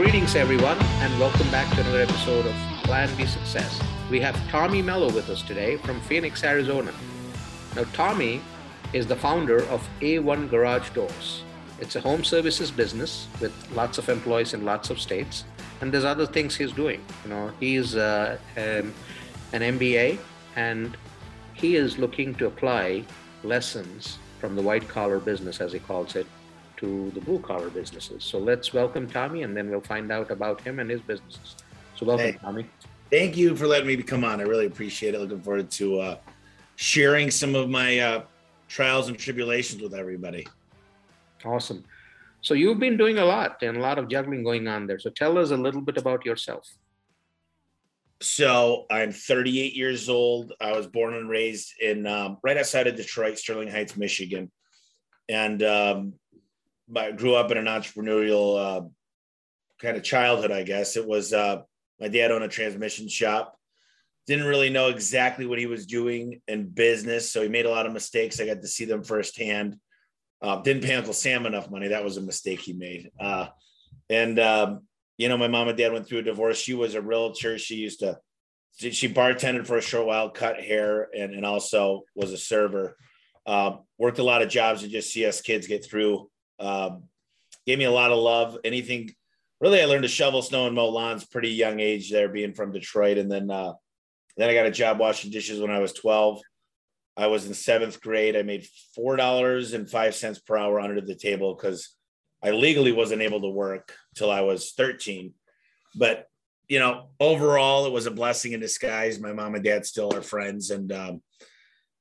Greetings, everyone, and welcome back to another episode of Plan B Success. We have Tommy Mello with us today from Phoenix, Arizona. Now, Tommy is the founder of A1 Garage Doors. It's a home services business with lots of employees in lots of states, and there's other things he's doing. You know, he's uh, um, an MBA, and he is looking to apply lessons from the white collar business, as he calls it, to the blue collar businesses. So let's welcome Tommy, and then we'll find out about him and his businesses. So welcome, hey, Tommy. Thank you for letting me come on. I really appreciate it. Looking forward to uh, sharing some of my uh, trials and tribulations with everybody. Awesome. So you've been doing a lot and a lot of juggling going on there. So tell us a little bit about yourself. So I'm 38 years old. I was born and raised in um, right outside of Detroit, Sterling Heights, Michigan, and um, I grew up in an entrepreneurial uh, kind of childhood. I guess it was uh, my dad owned a transmission shop. Didn't really know exactly what he was doing in business, so he made a lot of mistakes. I got to see them firsthand. Uh, didn't pay Uncle Sam enough money. That was a mistake he made. Uh, and um, you know, my mom and dad went through a divorce. She was a realtor. She used to she bartended for a short while, cut hair, and, and also was a server. Uh, worked a lot of jobs to just see us kids get through. Uh, gave me a lot of love. Anything really, I learned to shovel snow and mow lawns pretty young age there, being from Detroit, and then uh, then I got a job washing dishes when I was twelve. I was in seventh grade. I made four dollars and five cents per hour under the table because I legally wasn't able to work till I was thirteen. But you know, overall, it was a blessing in disguise. My mom and dad still are friends, and um,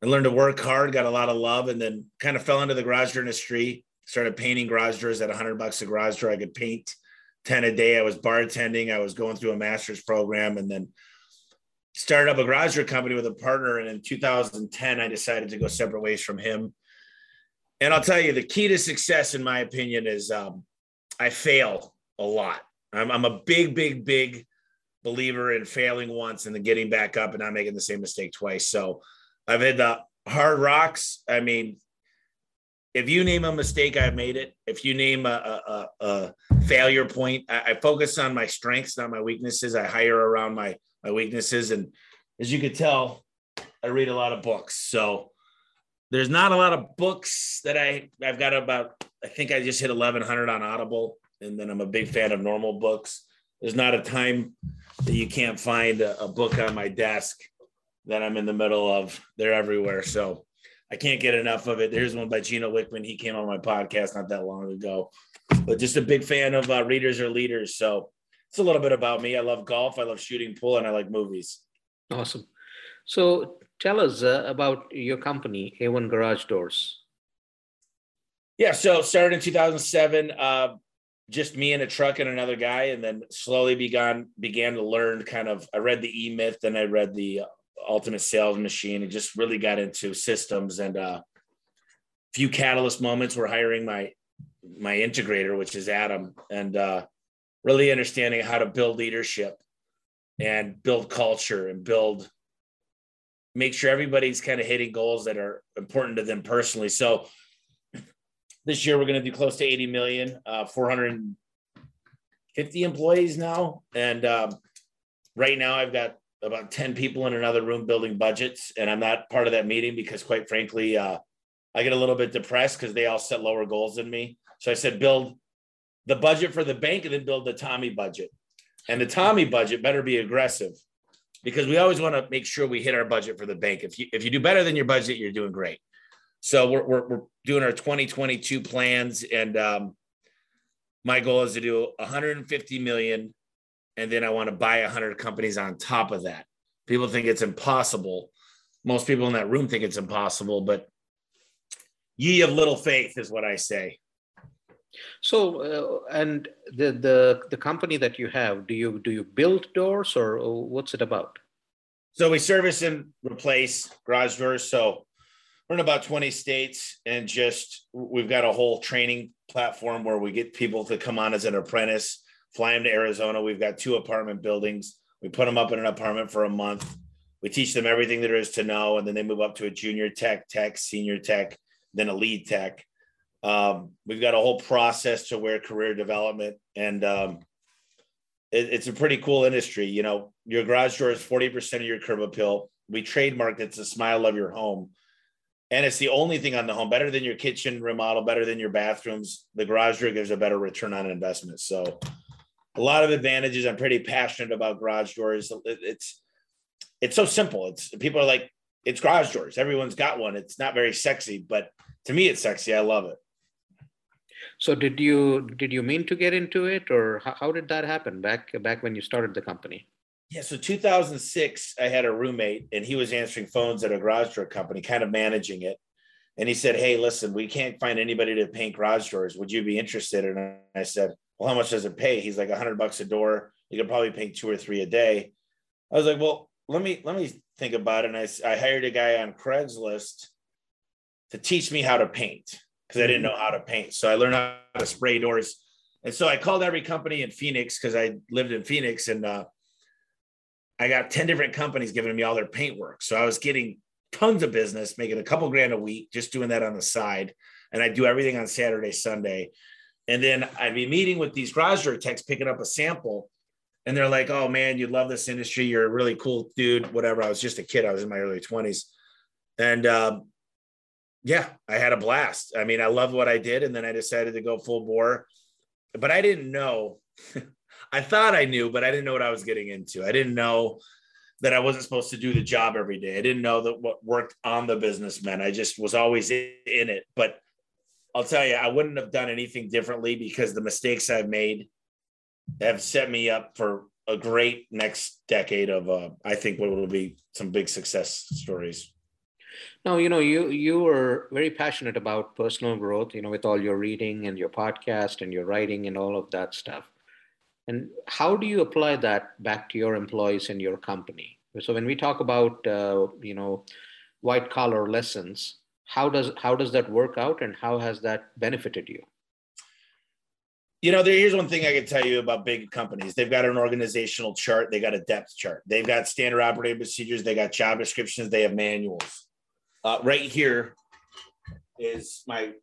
I learned to work hard, got a lot of love, and then kind of fell into the garage industry. Started painting garage doors at 100 bucks a garage door. I could paint 10 a day. I was bartending. I was going through a master's program, and then started up a garage door company with a partner. And in 2010, I decided to go separate ways from him. And I'll tell you, the key to success, in my opinion, is um, I fail a lot. I'm, I'm a big, big, big believer in failing once and then getting back up and not making the same mistake twice. So I've had the hard rocks. I mean, if you name a mistake, I've made it. If you name a, a, a failure point, I, I, focus on my strengths, not my weaknesses. I hire around my my weaknesses, and as you could tell, I read a lot of books. So there's not a lot of books that I I've got about. I think I just hit 1100 on Audible, and then I'm a big fan of normal books. There's not a time that you can't find a, a book on my desk that I'm in the middle of. They're everywhere. So I can't get enough of it. There's one by Gino Wickman. He came on my podcast not that long ago. But just a big fan of uh, readers or leaders. So it's a little bit about me. I love golf. I love shooting pool, and I like movies. Awesome. So tell us uh, about your company, A1 Garage Doors. Yeah. So started in 2007. Uh, just me and a truck and another guy, and then slowly began began to learn. Kind of, I read the E Myth, then I read the Ultimate Sales Machine, and just really got into systems. And a uh, few catalyst moments were hiring my my integrator, which is Adam, and uh, really understanding how to build leadership and build culture and build make sure everybody's kind of hitting goals that are important to them personally. So this year we're going to do close to 80 million, uh, 450 employees now. And um, right now I've got about 10 people in another room building budgets. And I'm not part of that meeting because quite frankly, uh, I get a little bit depressed because they all set lower goals than me. So I said, build the budget for the bank and then build the Tommy budget. And the Tommy budget better be aggressive because we always want to make sure we hit our budget for the bank. If you if you do better than your budget, you're doing great. So we're we're, we're doing our 2022 plans, and um, my goal is to do 150 million, and then I want to buy 100 companies on top of that. People think it's impossible. Most people in that room think it's impossible, but ye of little faith is what I say. So, uh, and the the the company that you have, do you do you build doors or what's it about? So we service and replace garage doors. So we're in about 20 states and just we've got a whole training platform where we get people to come on as an apprentice, fly them to Arizona. We've got two apartment buildings. We put them up in an apartment for a month. We teach them everything there is to know, and then they move up to a junior tech, tech, senior tech, then a lead tech um, we've got a whole process to where career development and um, it, it's a pretty cool industry. You know, your garage door is 40% of your curb appeal. We trademarked it's the smile of your home. And it's the only thing on the home, better than your kitchen remodel, better than your bathrooms. The garage door gives a better return on investment. So a lot of advantages. I'm pretty passionate about garage doors. It's it's so simple. It's people are like, it's garage doors. Everyone's got one. It's not very sexy, but to me, it's sexy. I love it. So did you did you mean to get into it, or how, how did that happen back back when you started the company? Yeah, so 2006, I had a roommate, and he was answering phones at a garage door company, kind of managing it. And he said, "Hey, listen, we can't find anybody to paint garage doors. Would you be interested?" And I said, "Well, how much does it pay?" He's like, a "100 bucks a door. You could probably paint two or three a day." I was like, "Well, let me let me think about it." And I, I hired a guy on Craigslist to teach me how to paint because I didn't mm-hmm. know how to paint. So I learned how to spray doors. And so I called every company in Phoenix because I lived in Phoenix and uh, I got 10 different companies giving me all their paint work. So I was getting tons of business, making a couple grand a week, just doing that on the side. And I do everything on Saturday, Sunday. And then I'd be meeting with these garage door techs, picking up a sample. And they're like, oh man, you love this industry. You're a really cool dude, whatever. I was just a kid. I was in my early 20s. And um, yeah, I had a blast. I mean, I loved what I did. And then I decided to go full bore. But I didn't know. I thought I knew, but I didn't know what I was getting into. I didn't know that I wasn't supposed to do the job every day. I didn't know that what worked on the business meant. I just was always in it. But I'll tell you, I wouldn't have done anything differently because the mistakes I've made have set me up for a great next decade of, uh, I think, what will be some big success stories. Now, you know, you you were very passionate about personal growth, you know, with all your reading and your podcast and your writing and all of that stuff. And how do you apply that back to your employees and your company? So when we talk about, uh, you know, white collar lessons, how does how does that work out, and how has that benefited you? You know, there, here's one thing I can tell you about big companies. They've got an organizational chart, they got a depth chart, they've got standard operating procedures, they got job descriptions, they have manuals uh, right here is my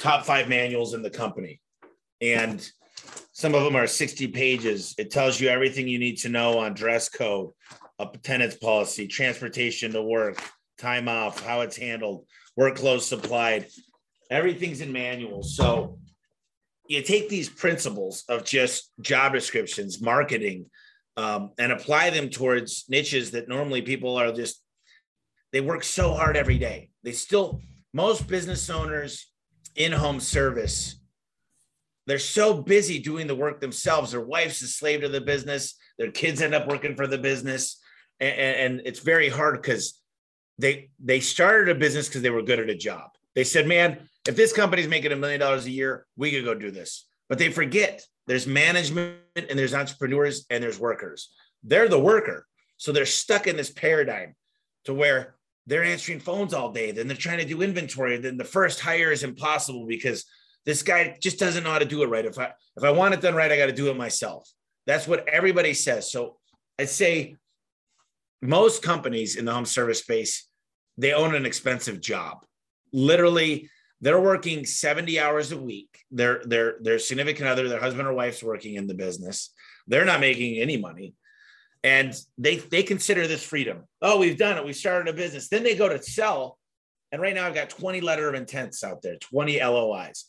top five manuals in the company. And some of them are 60 pages. It tells you everything you need to know on dress code, attendance policy, transportation to work, time off, how it's handled, clothes supplied. Everything's in manuals. So you take these principles of just job descriptions, marketing, um, and apply them towards niches that normally people are just they work so hard every day. They still, most business owners in home service, they're so busy doing the work themselves. Their wife's a slave to the business. Their kids end up working for the business. And, and it's very hard because they they started a business because they were good at a job. They said, man, if this company's making a million dollars a year, we could go do this. But they forget there's management and there's entrepreneurs and there's workers. They're the worker. So they're stuck in this paradigm to where they're answering phones all day. Then they're trying to do inventory. Then the first hire is impossible because this guy just doesn't know how to do it right. If I if I want it done right, I got to do it myself. That's what everybody says. So I'd say most companies in the home service space, they own an expensive job. Literally, they're working 70 hours a week. Their their their significant other, their husband or wife's working in the business. They're not making any money and they they consider this freedom. Oh, we've done it. We started a business. Then they go to sell, and right now I've got 20 letter of intents out there, 20 LOIs.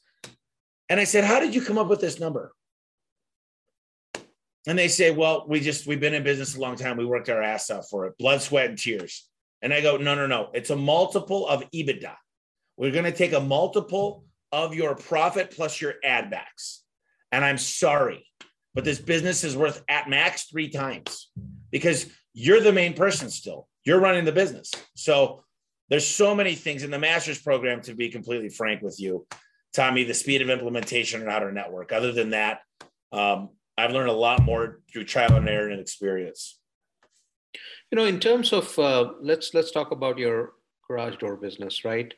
And I said, "How did you come up with this number?" And they say, "Well, we just we've been in business a long time. We worked our ass off for it, blood, sweat, and tears." And I go, "No, no, no. It's a multiple of EBITDA. We're going to take a multiple of your profit plus your ad backs." And I'm sorry, but this business is worth at max three times because you're the main person still. You're running the business. So there's so many things in the master's program, to be completely frank with you, Tommy, the speed of implementation and outer network. Other than that, um, I've learned a lot more through trial and error and experience. You know, in terms of uh, let's let's talk about your garage door business, right?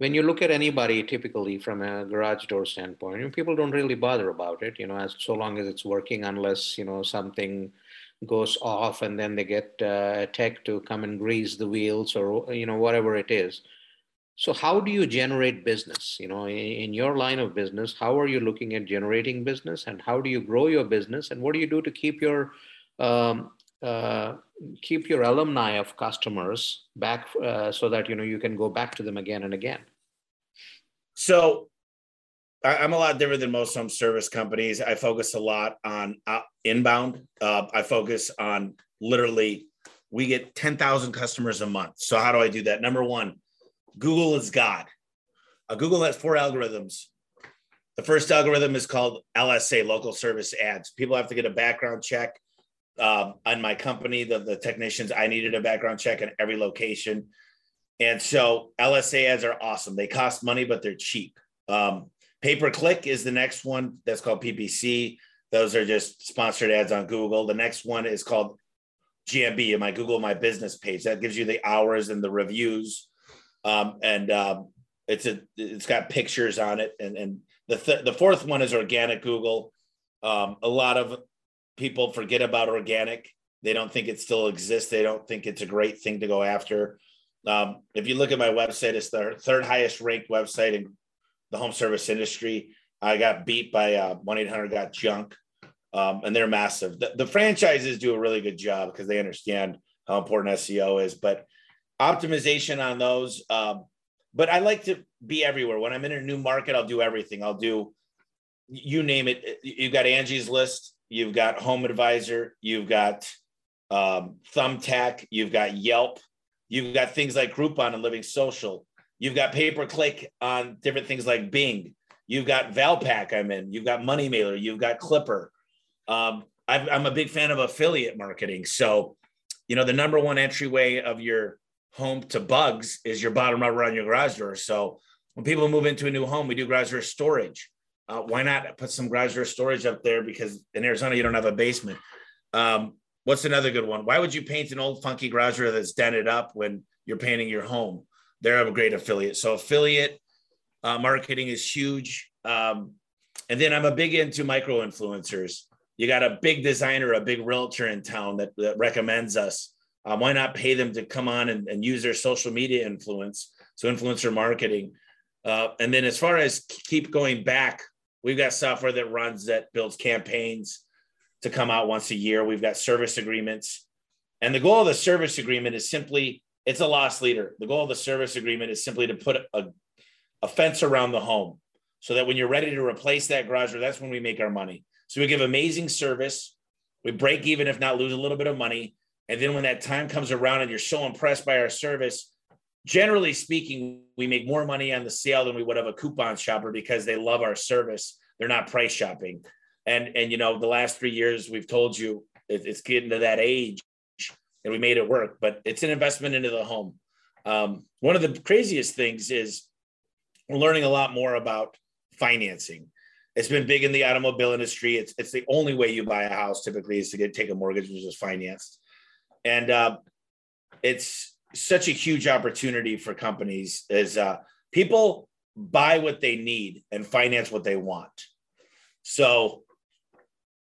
when you look at anybody typically from a garage door standpoint people don't really bother about it you know as so long as it's working unless you know something goes off and then they get uh, tech to come and grease the wheels or you know whatever it is So how do you generate business? You know, in, in, your line of business, how are you looking at generating business, and how do you grow your business, and what do you do to keep your um, uh, keep your alumni of customers back uh, so that you know you can go back to them again and again? So I'm a lot different than most home service companies. I focus a lot on uh, inbound. Uh, I focus on literally, we get 10,000 customers a month. So, how do I do that? Number one, Google is God. Uh, Google has four algorithms. The first algorithm is called LSA, local service ads. People have to get a background check. Uh, on my company, the, the technicians, I needed a background check in every location. And so LSA ads are awesome. They cost money, but they're cheap. Um, Pay per click is the next one. That's called PPC. Those are just sponsored ads on Google. The next one is called GMB, my Google My Business page. That gives you the hours and the reviews um, and um, it's a it's got pictures on it. And and the th- the fourth one is organic Google. Um, a lot of people forget about organic. They don't think it still exists. They don't think it's a great thing to go after. Um, if you look at my website, it's the third highest ranked website in the home service industry. I got beat by uh, one eight hundred got junk, um, and they're massive. The, the franchises do a really good job because they understand how important SEO is. But optimization on those. Um, but I like to be everywhere. When I'm in a new market, I'll do everything. I'll do, you name it. You've got Angie's List, you've got Home Advisor, you've got um, Thumbtack, you've got Yelp, you've got things like Groupon and Living Social, you've got pay per click on different things like Bing, you've got Valpak. I'm in, you've got Money Mailer, you've got Clipper. Um, I'm a big fan of affiliate marketing. So, you know, the number one entryway of your home to bugs is your bottom rubber on your garage door. So when people move into a new home, we do garage door storage. Uh, why not put some garage door storage up there? Because in Arizona, you don't have a basement. Um, what's another good one? Why would you paint an old funky garage door that's dented up when you're painting your home? They're a great affiliate. So affiliate uh, marketing is huge. Um, and then I'm a big into micro influencers. You got a big designer, a big realtor in town that, that recommends us um, why not pay them to come on and, and, use their social media influence? So influencer marketing. Uh, and then as far as keep going back, we've got software that runs that builds campaigns to come out once a year. We've got service agreements. And the goal of the service agreement is simply, it's a loss leader. The goal of the service agreement is simply to put a, a fence around the home so that when you're ready to replace that garage door, that's when we make our money. So we give amazing service. We break even, if not lose a little bit of money. And then when that time comes around and you're so impressed by our service, generally speaking, we make more money on the sale than we would have a coupon shopper because they love our service. They're not price shopping. And and you know, the last three years we've told you it, it's getting to that age and we made it work, but it's an investment into the home. Um, one of the craziest things is we're learning a lot more about financing. It's been big in the automobile industry. It's it's the only way you buy a house typically is to get take a mortgage, which is financed and uh, it's such a huge opportunity for companies is uh, people buy what they need and finance what they want. So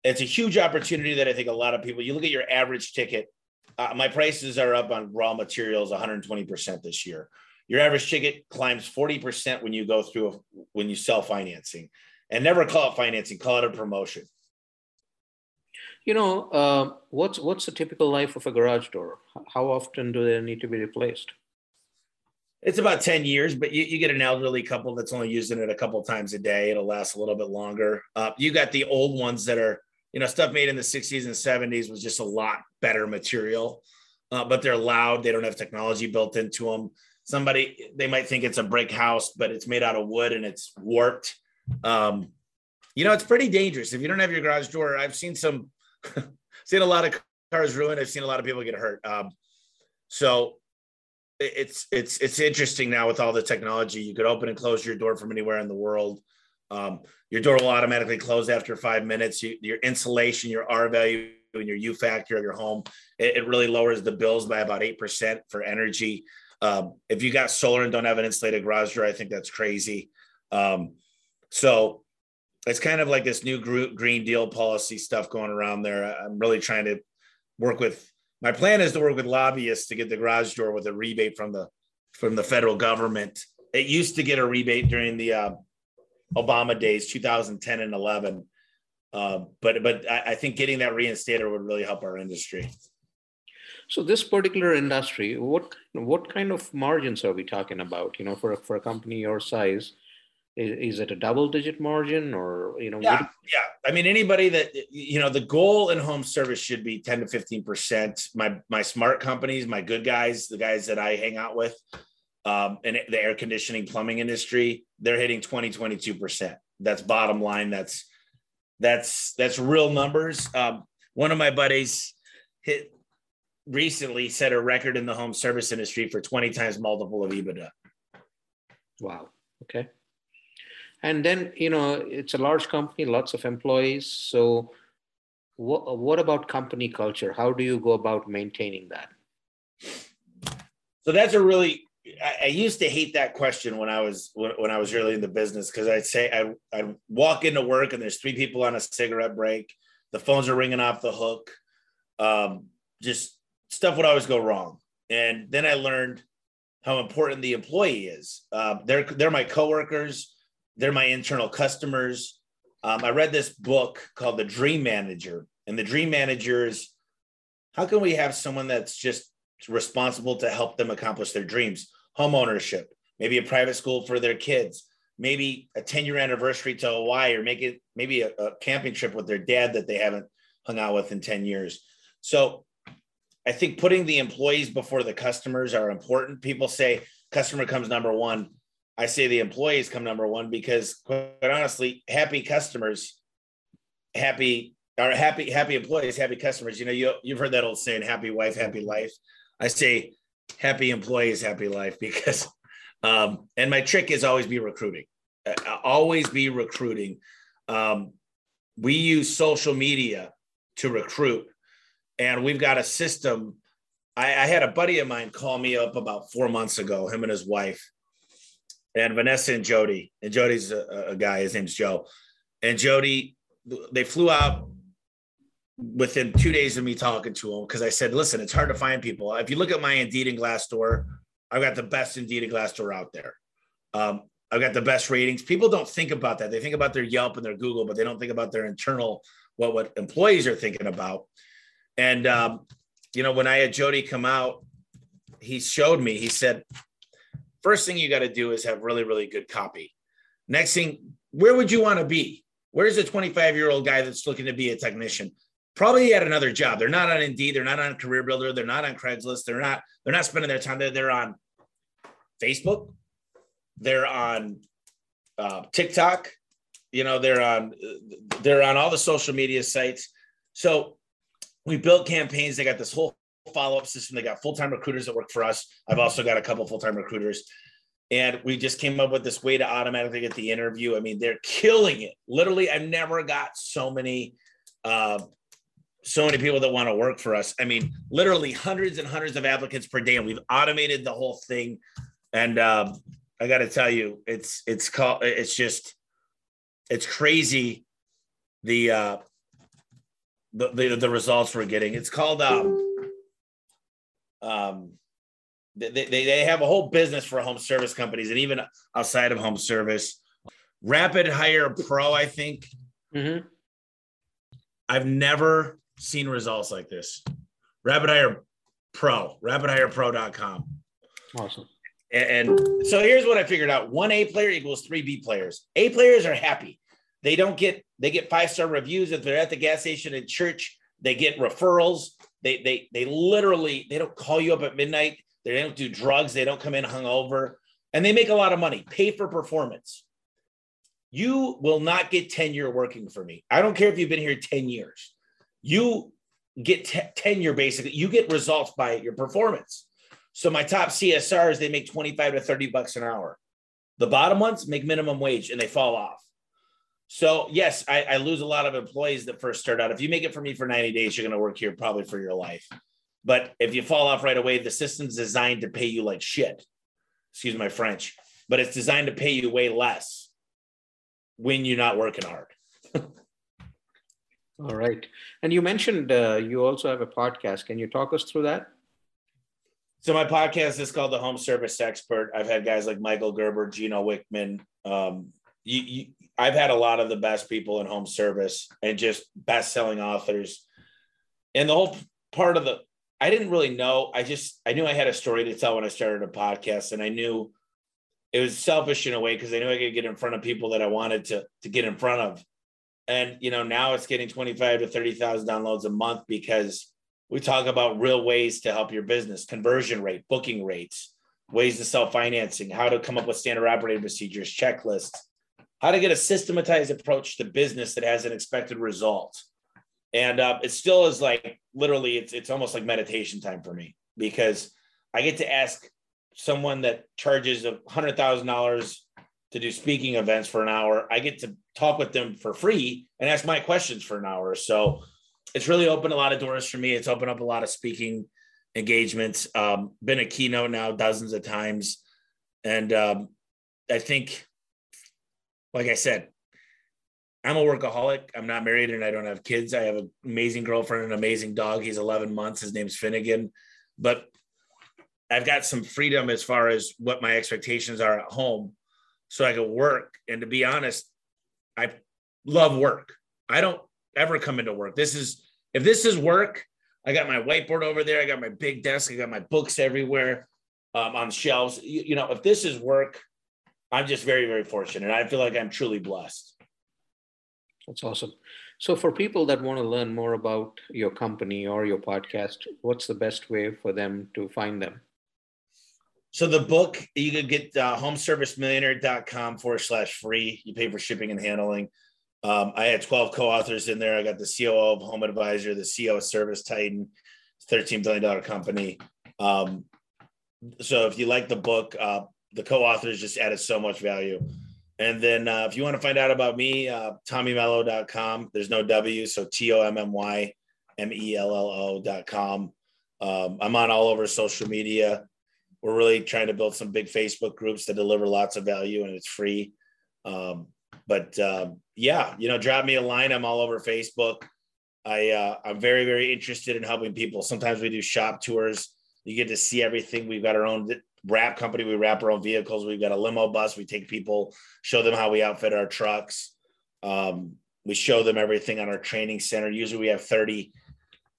it's a huge opportunity that i think a lot of people you look at your average ticket uh, my prices are up on raw materials 120% this year. Your average ticket climbs 40% when you go through a, when you sell financing. And never call it financing call it a promotion you know, uh, what's what's the typical life of a garage door? How often do they need to be replaced? It's about 10 years, but you, you get an elderly couple that's only using it a couple times a day. It'll last a little bit longer. Uh, you got the old ones that are, you know, stuff made in the 60s and 70s was just a lot better material, uh, but they're loud. They don't have technology built into them. Somebody, they might think it's a brick house, but it's made out of wood and it's warped. Um, you know, it's pretty dangerous. If you don't have your garage door, I've seen some seen a lot of cars ruined. I've seen a lot of people get hurt. Um, so it's it's it's interesting now with all the technology. You could open and close your door from anywhere in the world. Um, your door will automatically close after five minutes. You, your insulation, your R value, and your U factor of your home, it, it really lowers the bills by about eight percent for energy. Um, if you got solar and don't have an insulated garage door, I think that's crazy. Um, so it's kind of like this new green deal policy stuff going around there. I'm really trying to work with my plan is to work with lobbyists to get the garage door with a rebate from the from the federal government it used to get a rebate during the uh, Obama days, 2010 and 11. Uh, but but I, I think getting that reinstated would really help our industry. So this particular industry, what what kind of margins are we talking about? You know, for for a company your size, is, it a double digit margin or you know? Yeah, yeah. I mean, anybody that you know, the goal in home service should be ten to fifteen percent. My my smart companies, my good guys, the guys that I hang out with, um, in the air conditioning plumbing industry, they're hitting 20, 22 percent. That's bottom line. That's that's that's real numbers. Um, one of my buddies hit recently set a record in the home service industry for 20 times multiple of EBITDA. Wow. Okay. And then, you know, it's a large company, lots of employees. So, what, what about company culture? How do you go about maintaining that? So that's a really I, used to hate that question when I was when, when I was really in the business because I'd say I I'd walk into work and there's three people on a cigarette break, the phones are ringing off the hook, um, just stuff would always go wrong. And then I learned how important the employee is. Uh, they're they're my coworkers, they're my internal customers. Um, I read this book called The Dream Manager, and the Dream Manager is how can we have someone that's just responsible to help them accomplish their dreams? Home ownership, maybe a private school for their kids, maybe a 10 year anniversary to Hawaii, or make it maybe a, a camping trip with their dad that they haven't hung out with in 10 years. So I think putting the employees before the customers are important. People say customer comes number one. I say the employees come number one because quite honestly, happy customers, happy are happy, happy employees, happy customers. You know, you you've heard that old saying, happy wife, happy life. I say happy employees, happy life because um, and my trick is always be recruiting. Uh, always be recruiting. Um, we use social media to recruit and we've got a system. I, I had a buddy of mine call me up about four months ago, him and his wife, and Vanessa and Jody. And Jody's a, a guy, his name's Joe. And Jody, they flew out within two days of me talking to him because I said, listen, it's hard to find people. If you look at my Indeed and Glassdoor, I've got the best Indeed and Glassdoor out there. Um, I've got the best ratings. People don't think about that. They think about their Yelp and their Google, but they don't think about their internal what what employees are thinking about. And um, you know, when I had Jody come out, he showed me. He said, first thing you got to do is have really, really good copy. Next thing, where would you want to be? Where's a 25 year old guy that's looking to be a technician? Probably at another job. They're not on Indeed. They're not on Career Builder. They're not on Craigslist. They're not. They're not spending their time. They're, they're on Facebook. They're on uh, TikTok. You know, they're on. They're on all the social media sites. So we built campaigns. They got this whole follow up system. They got full time recruiters that work for us. I've also got a couple full time recruiters. And we just came up with this way to automatically get the interview. I mean, they're killing it. Literally, I've never got so many, uh, so many people that want to work for us. I mean, literally hundreds and hundreds of applicants per day, and we've automated the whole thing. And um, I got to tell you, it's it's called it's just it's crazy the uh, the, the, the results we're getting. It's called um, um they, they, they have a whole business for home service companies and even outside of home service. Rapid Hire Pro, I think. Mm-hmm. I've never seen results like this. Rapid Hire Pro, rapidhirepro.com. Awesome. And, and so here's what I figured out one A player equals three B players. A players are happy. They don't get they get five star reviews if they're at the gas station in church. They get referrals. They they they literally they don't call you up at midnight. They don't do drugs. They don't come in hungover, and they make a lot of money. Pay for performance. You will not get tenure working for me. I don't care if you've been here ten years. You get t- tenure basically. You get results by your performance. So my top CSRs they make twenty five to thirty bucks an hour. The bottom ones make minimum wage and they fall off. So yes, I, I, lose a lot of employees that first start out. If you make it for me for 90 days, you're going to work here probably for your life. But if you fall off right away, the system's designed to pay you like shit. Excuse my French, but it's designed to pay you way less when you're not working hard. All right. And you mentioned uh, you also have a podcast. Can you talk us through that? So my podcast is called The Home Service Expert. I've had guys like Michael Gerber, Gino Wickman. Um, you, you, I've had a lot of the best people in home service and just best-selling authors. And the whole part of the, I didn't really know. I just I knew I had a story to tell when I started a podcast, and I knew it was selfish in a way because I knew I could get in front of people that I wanted to to get in front of. And you know, now it's getting 25 to 30,000 downloads a month because we talk about real ways to help your business, conversion rate, booking rates, ways to sell financing, how to come up with standard operating procedures, checklists, how to get a systematized approach to business that has an expected result. And uh, it still is like literally, it's it's almost like meditation time for me because I get to ask someone that charges a hundred thousand dollars to do speaking events for an hour. I get to talk with them for free and ask my questions for an hour. So it's really opened a lot of doors for me. It's opened up a lot of speaking engagements. Um, been a keynote now dozens of times, and um, I think, like I said, I'm a workaholic. I'm not married and I don't have kids. I have an amazing girlfriend, an amazing dog. He's 11 months. His name's Finnegan, but I've got some freedom as far as what my expectations are at home, so I can work. And to be honest, I love work. I don't ever come into work. This is if this is work, I got my whiteboard over there. I got my big desk. I got my books everywhere um, on shelves. You, you know, if this is work, I'm just very, very fortunate. I feel like I'm truly blessed. That's awesome. So, for people that want to learn more about your company or your podcast, what's the best way for them to find them? So, the book, you can get uh, homeservicemillionaire.com forward slash free. You pay for shipping and handling. Um, I had 12 co-authors in there. I got the COO of Home Advisor, the CEO of Service Titan, $13 billion company. Um, so if you like the book, uh, the co-authors just added so much value. And then uh, if you want to find out about me, uh, tommymello.com. There's no W, so T-O-M-M-Y M-E-L-L-O.com. Um, I'm on all over social media. We're really trying to build some big Facebook groups that deliver lots of value and it's free. Um, but uh, yeah, you know, drop me a line. I'm all over Facebook. I uh, I'm very very interested in helping people. Sometimes we do shop tours. You get to see everything. We've got our own wrap company. We wrap our own vehicles. We've got a limo bus. We take people, show them how we outfit our trucks. Um, we show them everything on our training center. Usually we have 30,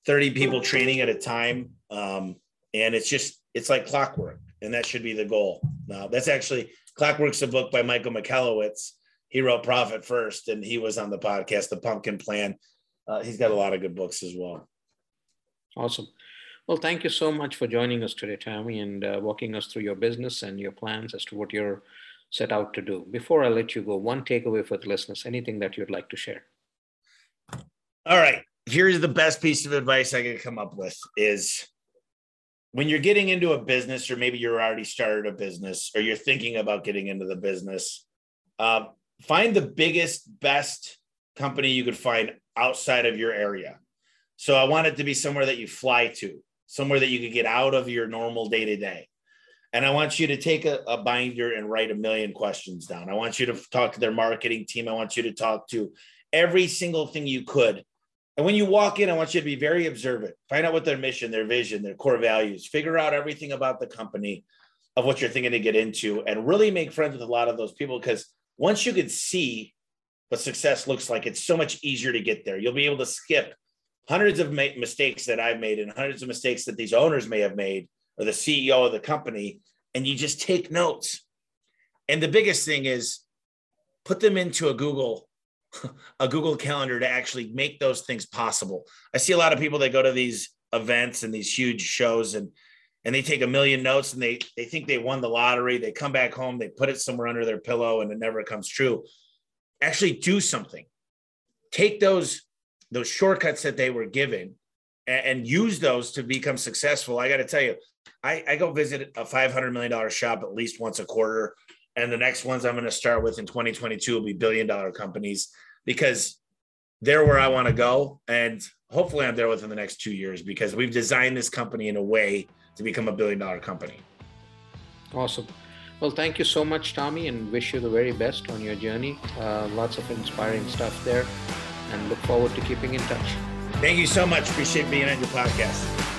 30 people training at a time. Um, and it's just, it's like clockwork. And that should be the goal. Now, that's actually Clockwork's a book by Michael Michalowicz he wrote Profit First, and he was on the podcast, The Pumpkin Plan. Uh, he's got a lot of good books as well. Awesome. Well, thank you so much for joining us today, Tommy, and uh, walking us through your business and your plans as to what you're set out to do. Before I let you go, one takeaway for the listeners, anything that you'd like to share? All right. Here's the best piece of advice I could come up with is when you're getting into a business, or maybe you're already started a business, or you're thinking about getting into the business, uh, find the biggest, best company you could find outside of your area. So I want it to be somewhere that you fly to, somewhere that you could get out of your normal day to day. And I want you to take a, a, binder and write a million questions down. I want you to talk to their marketing team. I want you to talk to every single thing you could. And when you walk in, I want you to be very observant. Find out what their mission, their vision, their core values. Figure out everything about the company of what you're thinking to get into and really make friends with a lot of those people because once you can see what success looks like, it's so much easier to get there. You'll be able to skip hundreds of ma- mistakes that I've made and hundreds of mistakes that these owners may have made or the CEO of the company, and you just take notes. And the biggest thing is put them into a Google a Google Calendar to actually make those things possible. I see a lot of people that go to these events and these huge shows and and they take a million notes and they they think they won the lottery they come back home they put it somewhere under their pillow and it never comes true actually do something take those those shortcuts that they were given and, and use those to become successful i got to tell you I, I go visit a 500 million dollar shop at least once a quarter and the next ones i'm going to start with in 2022 will be billion dollar companies because they're where i want to go and hopefully i'm there within the next two years because we've designed this company in a way to become a billion dollar company. Awesome. Well, thank you so much, Tommy, and wish you the very best on your journey. Uh, lots of inspiring stuff there, and look forward to keeping in touch. Thank you so much. Appreciate being on your podcast.